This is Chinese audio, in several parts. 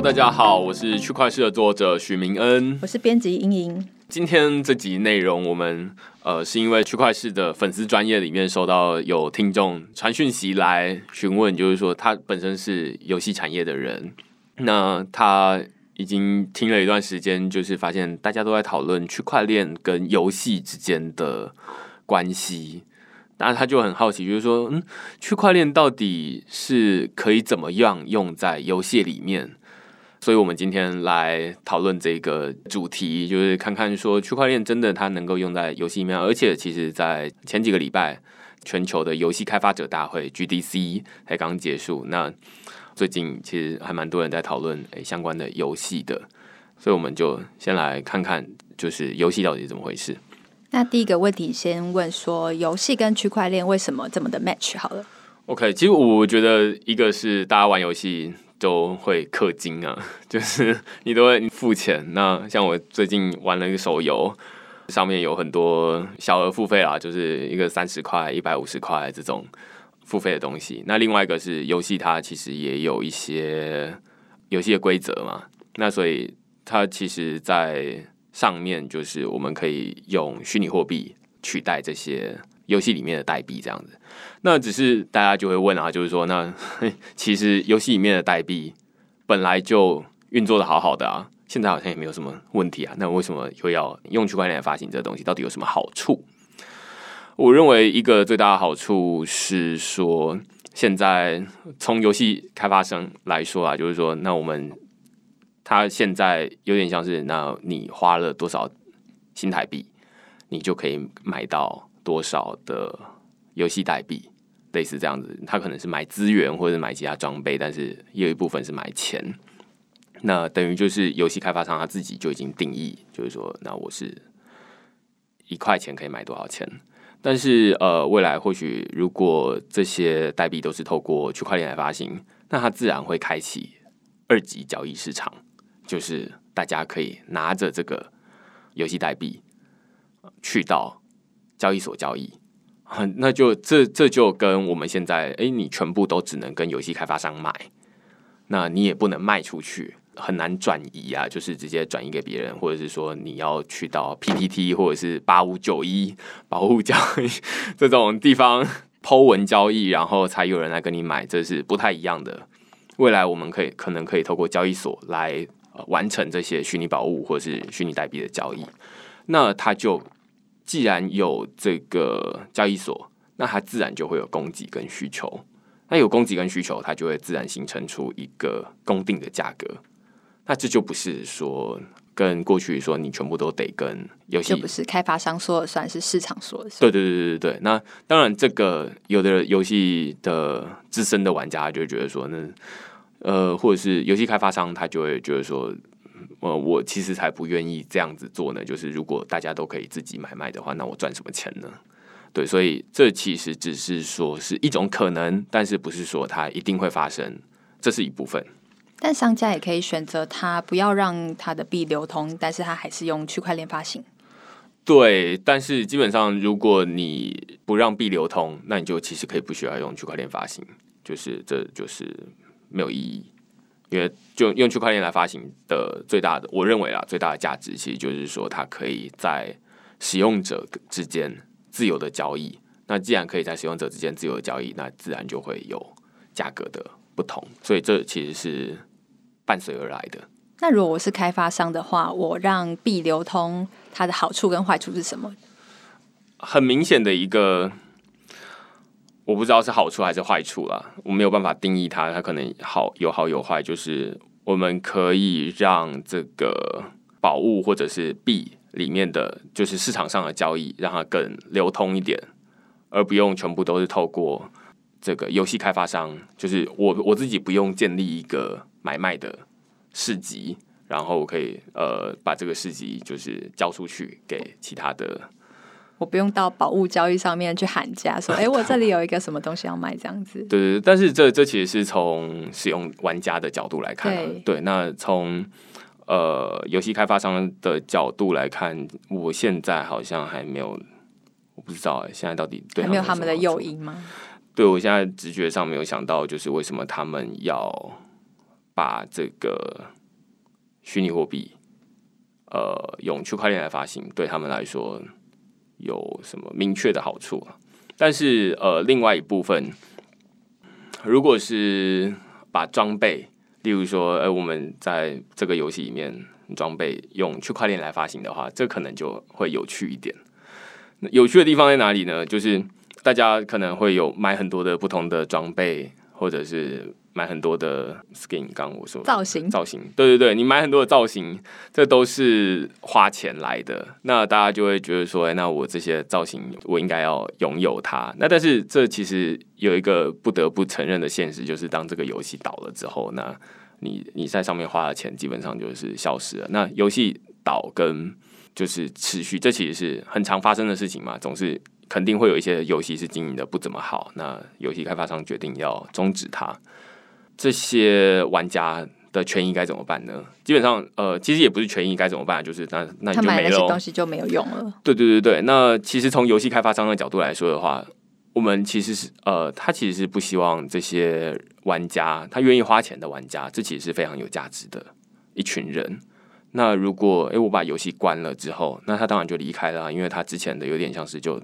Hello，大家好，我是区块链的作者许明恩，我是编辑英莹。今天这集内容，我们呃是因为区块链的粉丝专业里面收到有听众传讯息来询问，就是说他本身是游戏产业的人，那他已经听了一段时间，就是发现大家都在讨论区块链跟游戏之间的关系。那他就很好奇，就是说，嗯，区块链到底是可以怎么样用在游戏里面？所以我们今天来讨论这个主题，就是看看说区块链真的它能够用在游戏里面，而且其实，在前几个礼拜，全球的游戏开发者大会 GDC 才刚结束。那最近其实还蛮多人在讨论诶相关的游戏的，所以我们就先来看看，就是游戏到底是怎么回事。那第一个问题，先问说，游戏跟区块链为什么这么的 match？好了，OK，其实我觉得一个是大家玩游戏都会氪金啊，就是你都会付钱。那像我最近玩了一个手游，上面有很多小额付费啦，就是一个三十块、一百五十块这种付费的东西。那另外一个是游戏，它其实也有一些游戏的规则嘛，那所以它其实，在上面就是我们可以用虚拟货币取代这些游戏里面的代币，这样子。那只是大家就会问啊，就是说，那 其实游戏里面的代币本来就运作的好好的啊，现在好像也没有什么问题啊。那为什么又要用区块链发行这东西？到底有什么好处？我认为一个最大的好处是说，现在从游戏开发商来说啊，就是说，那我们。他现在有点像是，那你花了多少新台币，你就可以买到多少的游戏代币，类似这样子。它可能是买资源或者买其他装备，但是也有一部分是买钱。那等于就是游戏开发商他自己就已经定义，就是说，那我是一块钱可以买多少钱。但是呃，未来或许如果这些代币都是透过区块链来发行，那它自然会开启二级交易市场。就是大家可以拿着这个游戏代币去到交易所交易，那就这这就跟我们现在哎，你全部都只能跟游戏开发商买，那你也不能卖出去，很难转移啊，就是直接转移给别人，或者是说你要去到 PTT 或者是八五九一保护交易这种地方 Po 文交易，然后才有人来跟你买，这是不太一样的。未来我们可以可能可以透过交易所来。完成这些虚拟宝物或者是虚拟代币的交易，那它就既然有这个交易所，那它自然就会有供给跟需求。那有供给跟需求，它就会自然形成出一个公定的价格。那这就不是说跟过去说你全部都得跟游戏，就不是开发商说了算，是市场说了算。对对对对对对。那当然，这个有的游戏的资深的玩家就会觉得说那。呃，或者是游戏开发商，他就会觉得说，呃，我其实才不愿意这样子做呢。就是如果大家都可以自己买卖的话，那我赚什么钱呢？对，所以这其实只是说是一种可能，但是不是说它一定会发生，这是一部分。但商家也可以选择他不要让他的币流通，但是他还是用区块链发行。对，但是基本上如果你不让币流通，那你就其实可以不需要用区块链发行，就是这就是。没有意义，因为就用区块链来发行的最大的，我认为啊，最大的价值其实就是说，它可以在使用者之间自由的交易。那既然可以在使用者之间自由的交易，那自然就会有价格的不同。所以这其实是伴随而来的。那如果我是开发商的话，我让币流通，它的好处跟坏处是什么？很明显的一个。我不知道是好处还是坏处啦，我没有办法定义它，它可能好有好有坏。就是我们可以让这个宝物或者是币里面的，就是市场上的交易，让它更流通一点，而不用全部都是透过这个游戏开发商。就是我我自己不用建立一个买卖的市集，然后我可以呃把这个市集就是交出去给其他的。我不用到宝物交易上面去喊价，说：“哎、欸，我这里有一个什么东西要卖。”这样子。对对对，但是这这其实是从使用玩家的角度来看，对，对。那从呃游戏开发商的角度来看，我现在好像还没有，我不知道哎，现在到底对还没有他们的诱因吗？对，我现在直觉上没有想到，就是为什么他们要把这个虚拟货币，呃，用区块链来发行，对他们来说有什么明确的好处啊？但是，呃，另外一部分，如果是把装备，例如说，呃，我们在这个游戏里面装备用区块链来发行的话，这可能就会有趣一点。有趣的地方在哪里呢？就是大家可能会有买很多的不同的装备，或者是。买很多的 skin，刚刚我说造型，造型，对对对，你买很多的造型，这都是花钱来的。那大家就会觉得说，哎，那我这些造型，我应该要拥有它。那但是这其实有一个不得不承认的现实，就是当这个游戏倒了之后，那你你在上面花的钱基本上就是消失了。那游戏倒跟就是持续，这其实是很常发生的事情嘛，总是肯定会有一些游戏是经营的不怎么好，那游戏开发商决定要终止它。这些玩家的权益该怎么办呢？基本上，呃，其实也不是权益该怎么办，就是那那你就没了，东西就没有用了。对对对对，那其实从游戏开发商的角度来说的话，我们其实是呃，他其实是不希望这些玩家，他愿意花钱的玩家，这其实是非常有价值的一群人。那如果诶，我把游戏关了之后，那他当然就离开了，因为他之前的有点像是就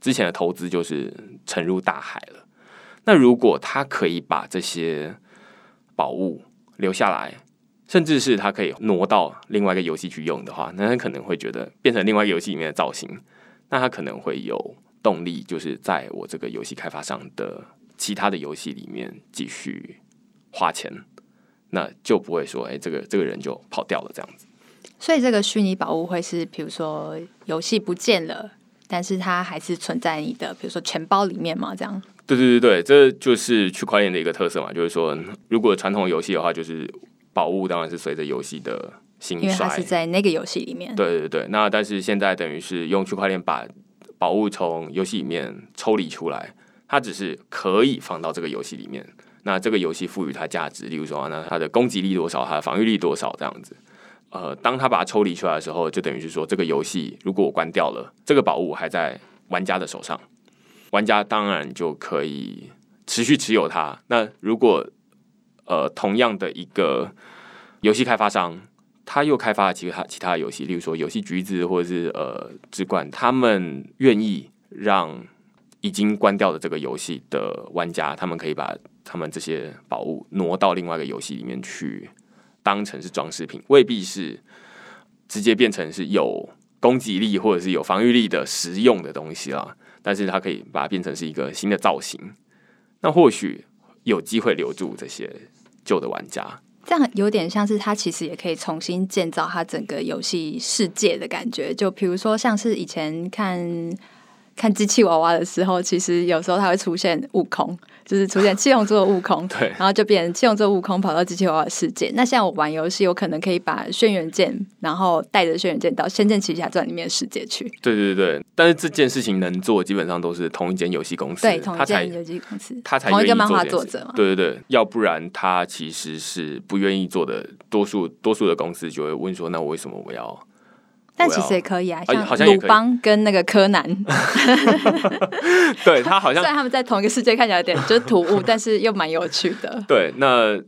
之前的投资就是沉入大海了。那如果他可以把这些宝物留下来，甚至是他可以挪到另外一个游戏去用的话，那他可能会觉得变成另外一个游戏里面的造型，那他可能会有动力，就是在我这个游戏开发商的其他的游戏里面继续花钱，那就不会说，哎，这个这个人就跑掉了这样子。所以这个虚拟宝物会是，比如说游戏不见了，但是它还是存在你的，比如说钱包里面嘛，这样。对对对对，这就是区块链的一个特色嘛，就是说，如果传统游戏的话，就是宝物当然是随着游戏的兴衰，因为它是在那个游戏里面。对对对，那但是现在等于是用区块链把宝物从游戏里面抽离出来，它只是可以放到这个游戏里面。那这个游戏赋予它价值，例如说，那它的攻击力多少，它的防御力多少这样子。呃，当它把它抽离出来的时候，就等于是说，这个游戏如果我关掉了，这个宝物还在玩家的手上。玩家当然就可以持续持有它。那如果呃同样的一个游戏开发商，他又开发了其他其他游戏，例如说游戏橘子或者是呃之冠，他们愿意让已经关掉的这个游戏的玩家，他们可以把他们这些宝物挪到另外一个游戏里面去，当成是装饰品，未必是直接变成是有攻击力或者是有防御力的实用的东西啦。但是它可以把它变成是一个新的造型，那或许有机会留住这些旧的玩家。这样有点像是它其实也可以重新建造它整个游戏世界的感觉。就比如说像是以前看看机器娃娃的时候，其实有时候它会出现悟空。就是出现七龙珠的悟空，对，然后就变成七龙珠悟空跑到机器娃娃的世界。那像我玩游戏，我可能可以把轩辕剑，然后带着轩辕剑到《仙剑奇侠传》里面的世界去。对对对，但是这件事情能做，基本上都是同一间游戏公司，对，同一间游戏公司，他才同一个漫画作者嘛。对对对，要不然他其实是不愿意做的。多数多数的公司就会问说：“那我为什么我要？”但其实也可以啊，像鲁邦跟那个柯南，对他好像虽然他们在同一个世界看起来有点就是突兀，但是又蛮有趣的。对，那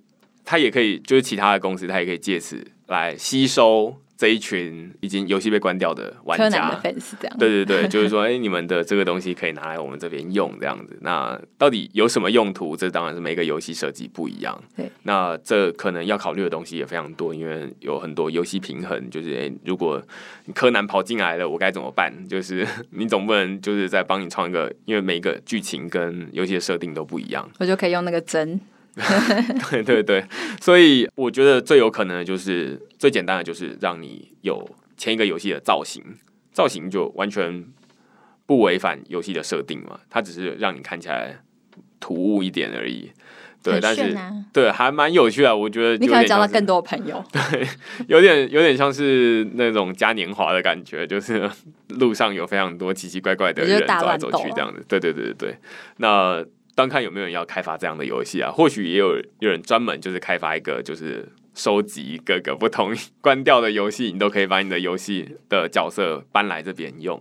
他也可以，就是其他的公司，他也可以借此来吸收。这一群已经游戏被关掉的玩家，的粉丝这样，对对对，就是说，哎，你们的这个东西可以拿来我们这边用，这样子。那到底有什么用途？这当然是每个游戏设计不一样。对，那这可能要考虑的东西也非常多，因为有很多游戏平衡。就是，哎，如果柯南跑进来了，我该怎么办？就是 你总不能就是在帮你创一个，因为每一个剧情跟游戏的设定都不一样，我就可以用那个针。对对对，所以我觉得最有可能的就是最简单的，就是让你有前一个游戏的造型，造型就完全不违反游戏的设定嘛，它只是让你看起来突兀一点而已。对，啊、但是对还蛮有趣的，我觉得你可以交到更多朋友。对，有点有点像是那种嘉年华的感觉，就是路上有非常多奇奇怪怪的人走来走去这样子。对对对对对，那。当看有没有人要开发这样的游戏啊？或许也有有人专门就是开发一个，就是收集各个不同关掉的游戏，你都可以把你的游戏的角色搬来这边用。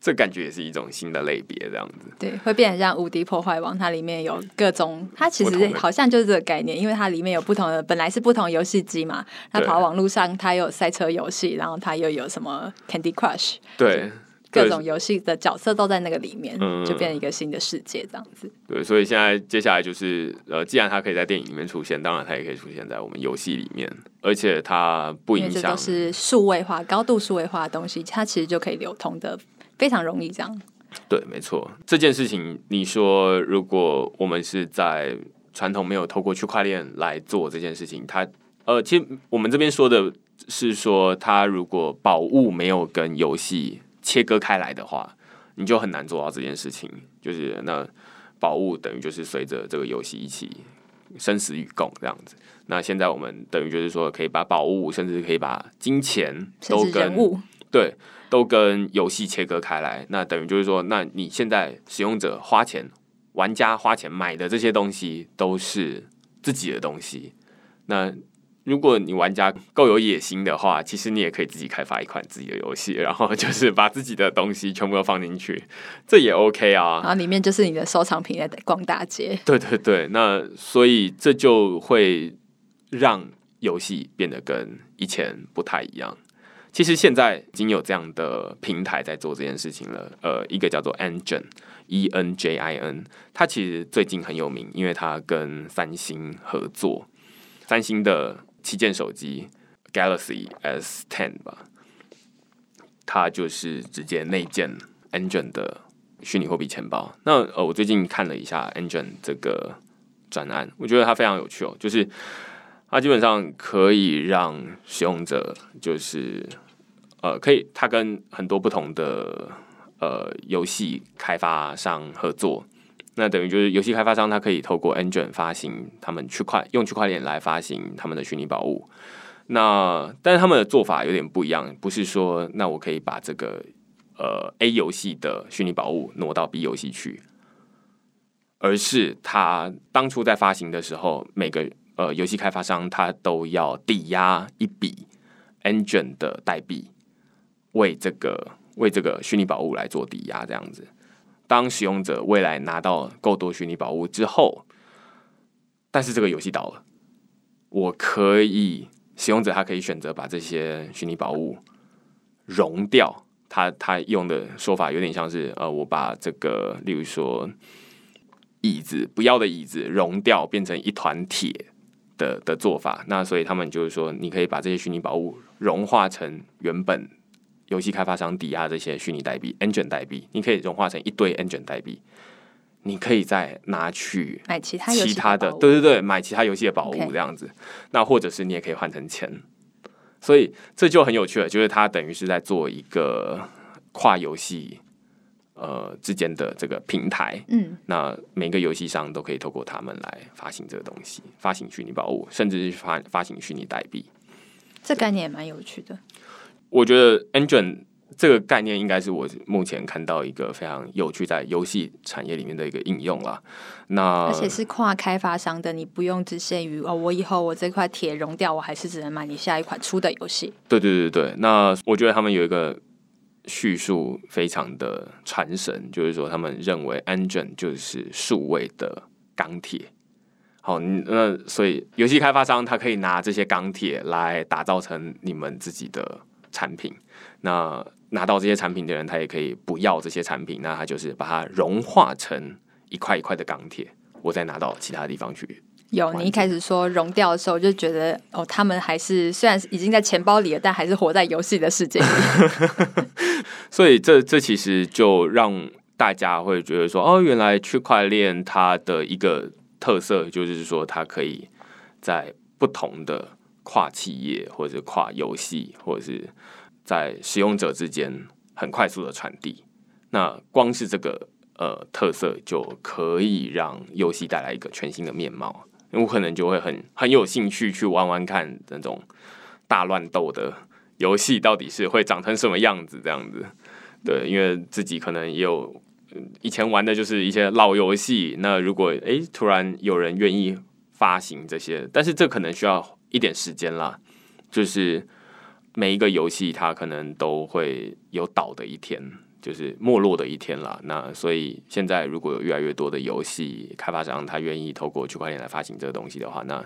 这感觉也是一种新的类别，这样子。对，会变成像《无敌破坏王》，它里面有各种，它其实好像就是这个概念，因为它里面有不同的，本来是不同游戏机嘛，它跑网络上，它有赛车游戏，然后它又有什么 Candy Crush，对。各种游戏的角色都在那个里面，嗯、就变成一个新的世界这样子。对，所以现在接下来就是，呃，既然它可以在电影里面出现，当然它也可以出现在我们游戏里面，而且它不影响。这都是数位化、高度数位化的东西，它其实就可以流通的非常容易。这样。对，没错。这件事情，你说如果我们是在传统没有透过区块链来做这件事情，它呃，其实我们这边说的是说，它如果宝物没有跟游戏。切割开来的话，你就很难做到这件事情。就是那宝物等于就是随着这个游戏一起生死与共这样子。那现在我们等于就是说，可以把宝物，甚至可以把金钱都跟对都跟游戏切割开来。那等于就是说，那你现在使用者花钱，玩家花钱买的这些东西都是自己的东西。那如果你玩家够有野心的话，其实你也可以自己开发一款自己的游戏，然后就是把自己的东西全部都放进去，这也 OK 啊。然后里面就是你的收藏品在逛大街。对对对，那所以这就会让游戏变得跟以前不太一样。其实现在已经有这样的平台在做这件事情了。呃，一个叫做 Engine。E N J I N，它其实最近很有名，因为它跟三星合作，三星的。旗舰手机 Galaxy S10 吧，它就是直接内建 Engine 的虚拟货币钱包。那呃，我最近看了一下 Engine 这个专案，我觉得它非常有趣哦。就是它基本上可以让使用者，就是呃，可以它跟很多不同的呃游戏开发商合作。那等于就是游戏开发商，他可以透过 Engine 发行他们区块用区块链来发行他们的虚拟宝物。那但是他们的做法有点不一样，不是说那我可以把这个呃 A 游戏的虚拟宝物挪到 B 游戏去，而是他当初在发行的时候，每个呃游戏开发商他都要抵押一笔 Engine 的代币，为这个为这个虚拟宝物来做抵押，这样子。当使用者未来拿到够多虚拟宝物之后，但是这个游戏倒了，我可以使用者他可以选择把这些虚拟宝物融掉。他他用的说法有点像是呃，我把这个，例如说椅子不要的椅子融掉，变成一团铁的的做法。那所以他们就是说，你可以把这些虚拟宝物融化成原本。游戏开发商抵押这些虚拟代币，Enjin 代币，你可以融化成一堆 Enjin 代币，你可以再拿去买其他其他的，对对对，买其他游戏的宝物这样子。那或者是你也可以换成钱，所以这就很有趣了，就是它等于是在做一个跨游戏呃之间的这个平台。嗯，那每个游戏商都可以透过他们来发行这个东西，发行虚拟宝物，甚至是发发行虚拟代币。这概念也蛮有趣的。我觉得 engine 这个概念应该是我目前看到一个非常有趣在游戏产业里面的一个应用了。那而且是跨开发商的，你不用只限于哦，我以后我这块铁熔掉，我还是只能买你下一款出的游戏。对对对对，那我觉得他们有一个叙述非常的传神，就是说他们认为 engine 就是数位的钢铁。好，那所以游戏开发商他可以拿这些钢铁来打造成你们自己的。产品，那拿到这些产品的人，他也可以不要这些产品，那他就是把它融化成一块一块的钢铁，我再拿到其他地方去。有，你一开始说融掉的时候，就觉得哦，他们还是虽然已经在钱包里了，但还是活在游戏的世界里。所以这这其实就让大家会觉得说，哦，原来区块链它的一个特色就是说，它可以在不同的。跨企业或者是跨游戏，或者是在使用者之间很快速的传递。那光是这个呃特色就可以让游戏带来一个全新的面貌。我可能就会很很有兴趣去玩玩看那种大乱斗的游戏到底是会长成什么样子这样子。对，因为自己可能也有以前玩的就是一些老游戏。那如果诶、突然有人愿意发行这些，但是这可能需要。一点时间啦，就是每一个游戏它可能都会有倒的一天，就是没落的一天啦。那所以现在如果有越来越多的游戏开发商他愿意透过区块链来发行这个东西的话，那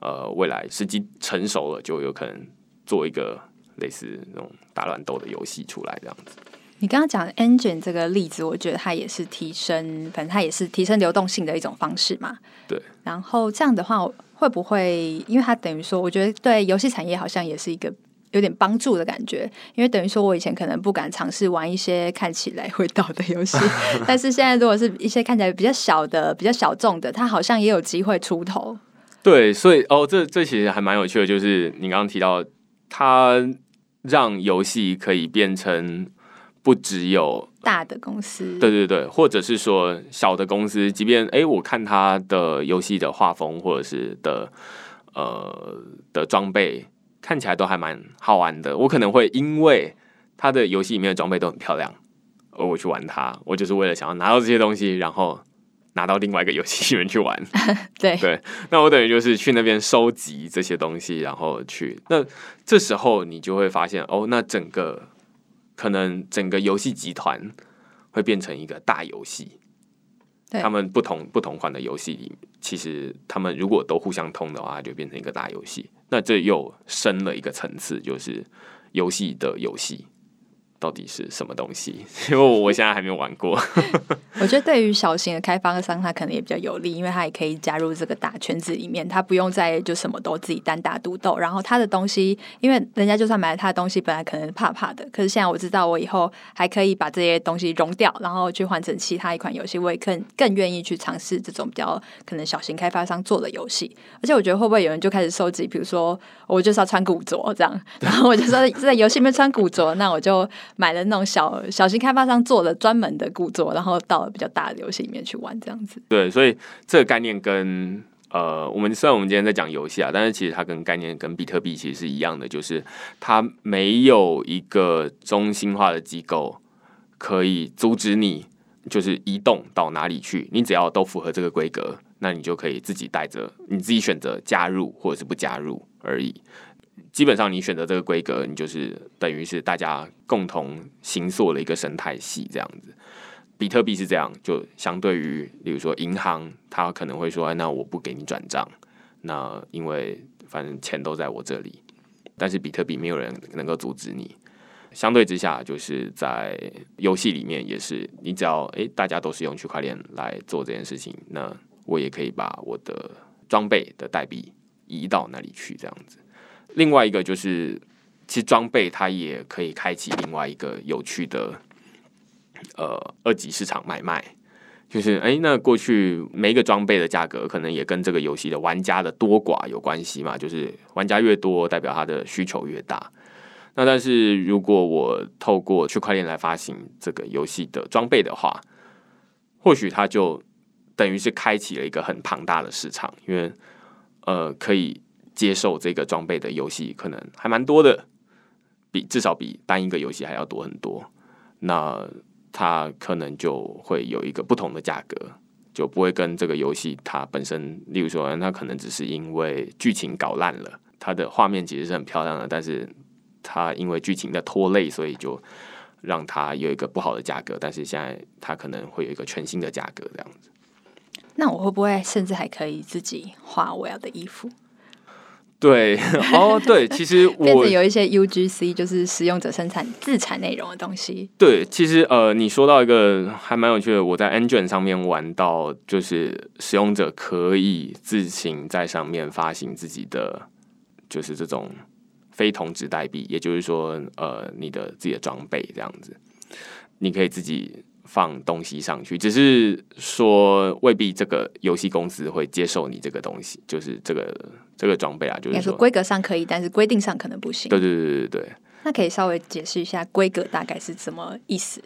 呃未来时机成熟了，就有可能做一个类似那种大乱斗的游戏出来这样子。你刚刚讲的 Engine 这个例子，我觉得它也是提升，反正它也是提升流动性的一种方式嘛。对。然后这样的话，会不会因为它等于说，我觉得对游戏产业好像也是一个。有点帮助的感觉，因为等于说，我以前可能不敢尝试玩一些看起来会倒的游戏，但是现在如果是一些看起来比较小的、比较小众的，它好像也有机会出头。对，所以哦，这这其实还蛮有趣的，就是你刚刚提到，它让游戏可以变成不只有大的公司，对对对，或者是说小的公司，即便哎，我看他的游戏的画风或者是的呃的装备。看起来都还蛮好玩的，我可能会因为他的游戏里面的装备都很漂亮，而我去玩它，我就是为了想要拿到这些东西，然后拿到另外一个游戏里面去玩。对对，那我等于就是去那边收集这些东西，然后去。那这时候你就会发现，哦，那整个可能整个游戏集团会变成一个大游戏。他们不同不同款的游戏里，其实他们如果都互相通的话，就变成一个大游戏。那这又升了一个层次，就是游戏的游戏。到底是什么东西？因为我现在还没有玩过。我觉得对于小型的开发商，他可能也比较有利，因为他也可以加入这个大圈子里面，他不用再就什么都自己单打独斗。然后他的东西，因为人家就算买了他的东西，本来可能怕怕的，可是现在我知道，我以后还可以把这些东西融掉，然后去换成其他一款游戏，我也更更愿意去尝试这种比较可能小型开发商做的游戏。而且我觉得会不会有人就开始收集，比如说我就是要穿古着这样，然后我就说在游戏里面穿古着，那我就。买了那种小小型开发商做的专门的故作，然后到了比较大的游戏里面去玩，这样子。对，所以这个概念跟呃，我们虽然我们今天在讲游戏啊，但是其实它跟概念跟比特币其实是一样的，就是它没有一个中心化的机构可以阻止你，就是移动到哪里去。你只要都符合这个规格，那你就可以自己带着，你自己选择加入或者是不加入而已。基本上，你选择这个规格，你就是等于是大家共同行塑了一个生态系这样子。比特币是这样，就相对于，比如说银行，他可能会说：“哎，那我不给你转账，那因为反正钱都在我这里。”但是比特币没有人能够阻止你。相对之下，就是在游戏里面也是，你只要哎，大家都是用区块链来做这件事情，那我也可以把我的装备的代币移到那里去，这样子。另外一个就是，其实装备它也可以开启另外一个有趣的，呃，二级市场买卖。就是，哎，那过去每一个装备的价格可能也跟这个游戏的玩家的多寡有关系嘛。就是玩家越多，代表它的需求越大。那但是如果我透过区块链来发行这个游戏的装备的话，或许它就等于是开启了一个很庞大的市场，因为呃，可以。接受这个装备的游戏可能还蛮多的，比至少比单一个游戏还要多很多。那它可能就会有一个不同的价格，就不会跟这个游戏它本身，例如说，它可能只是因为剧情搞烂了，它的画面其实是很漂亮的，但是它因为剧情的拖累，所以就让它有一个不好的价格。但是现在它可能会有一个全新的价格这样子。那我会不会甚至还可以自己画我要的衣服？对，哦，对，其实 我有一些 UGC，就是使用者生产自产内容的东西。对，其实呃，你说到一个还蛮有趣的，我在 Engine 上面玩到，就是使用者可以自行在上面发行自己的，就是这种非同质代币，也就是说，呃，你的自己的装备这样子，你可以自己。放东西上去，只是说未必这个游戏公司会接受你这个东西，就是这个这个装备啊，就是说规格上可以，但是规定上可能不行。对对对对对。那可以稍微解释一下规格大概是什么意思？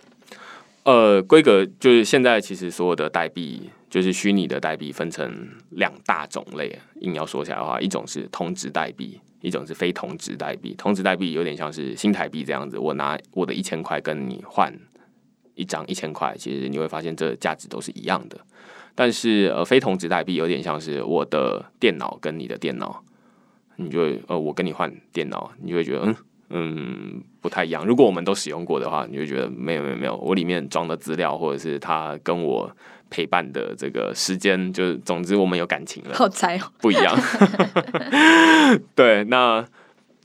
呃，规格就是现在其实所有的代币，就是虚拟的代币，分成两大种类。硬要说起来的话，一种是同值代币，一种是非同值代币。同值代币有点像是新台币这样子，我拿我的一千块跟你换。一张一千块，其实你会发现这价值都是一样的。但是呃，非同质代币有点像是我的电脑跟你的电脑，你就会呃，我跟你换电脑，你就会觉得嗯，嗯不太一样。如果我们都使用过的话，你就觉得没有没有没有，我里面装的资料或者是它跟我陪伴的这个时间，就总之我们有感情了，好猜哦，不一样。对，那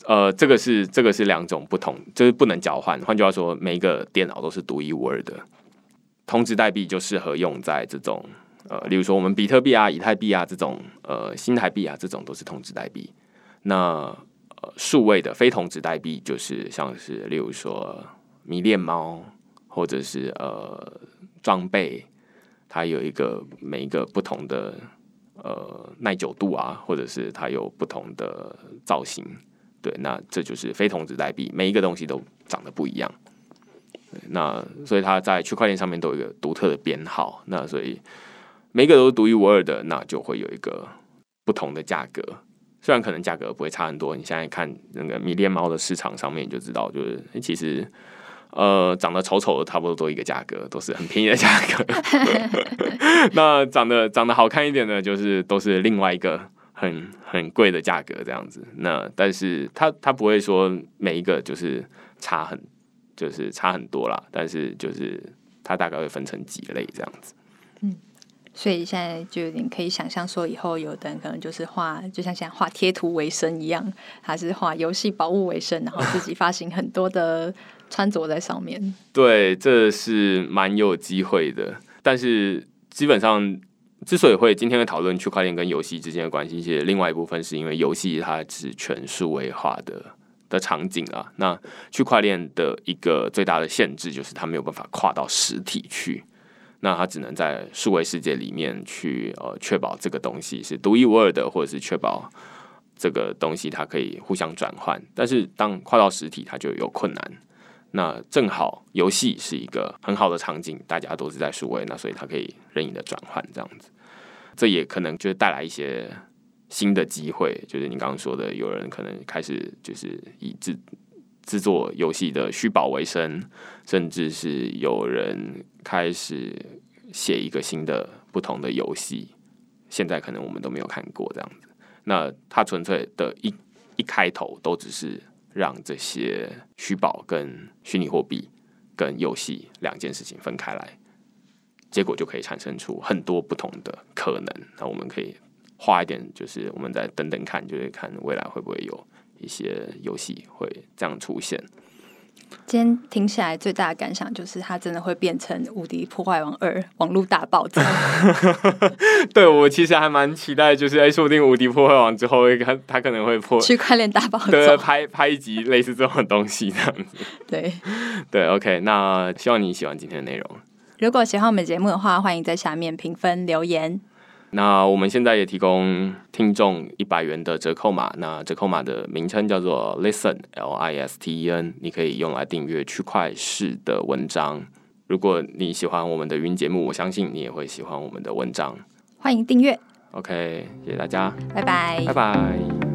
呃，这个是这个是两种不同，就是不能交换。换句话说，每一个电脑都是独一无二的。通知代币就适合用在这种呃，例如说我们比特币啊、以太币啊这种呃新台币啊这种都是通知代币。那呃数位的非通知代币就是像是例如说迷恋猫或者是呃装备，它有一个每一个不同的呃耐久度啊，或者是它有不同的造型。对，那这就是非同质代币，每一个东西都长得不一样。那所以它在区块链上面都有一个独特的编号，那所以每一个都是独一无二的，那就会有一个不同的价格。虽然可能价格不会差很多，你现在看那个迷恋猫的市场上面就知道，就是其实呃长得丑丑的差不多都一个价格，都是很便宜的价格。那长得长得好看一点的，就是都是另外一个很很贵的价格这样子。那但是他他不会说每一个就是差很。就是差很多啦，但是就是它大概会分成几类这样子。嗯，所以现在就有点可以想象说，以后有的人可能就是画，就像现在画贴图为生一样，还是画游戏宝物为生，然后自己发行很多的穿着在上面。对，这是蛮有机会的。但是基本上，之所以会今天会讨论区块链跟游戏之间的关系，其实另外一部分是因为游戏它是全数位化的。的场景啊，那区块链的一个最大的限制就是它没有办法跨到实体去，那它只能在数位世界里面去呃确保这个东西是独一无二的，或者是确保这个东西它可以互相转换。但是当跨到实体，它就有困难。那正好游戏是一个很好的场景，大家都是在数位，那所以它可以任意的转换这样子。这也可能就是带来一些。新的机会就是你刚刚说的，有人可能开始就是以制制作游戏的虚宝为生，甚至是有人开始写一个新的不同的游戏，现在可能我们都没有看过这样子。那它纯粹的一一开头都只是让这些虚宝跟虚拟货币跟游戏两件事情分开来，结果就可以产生出很多不同的可能。那我们可以。花一点，就是我们再等等看，就是看未来会不会有一些游戏会这样出现。今天听起来最大的感想就是，它真的会变成《无敌破坏王二》网络大爆炸。对，我其实还蛮期待，就是哎，说不定《无敌破坏王》之后，它它可能会破区块链大爆炸，对，拍拍一集类似这种东西这样子。对对，OK，那希望你喜欢今天的内容。如果喜欢我们节目的话，欢迎在下面评分留言。那我们现在也提供听众一百元的折扣码，那折扣码的名称叫做 Listen L I S T E N，你可以用来订阅区块式的文章。如果你喜欢我们的语音节目，我相信你也会喜欢我们的文章。欢迎订阅。OK，谢谢大家，拜拜，拜拜。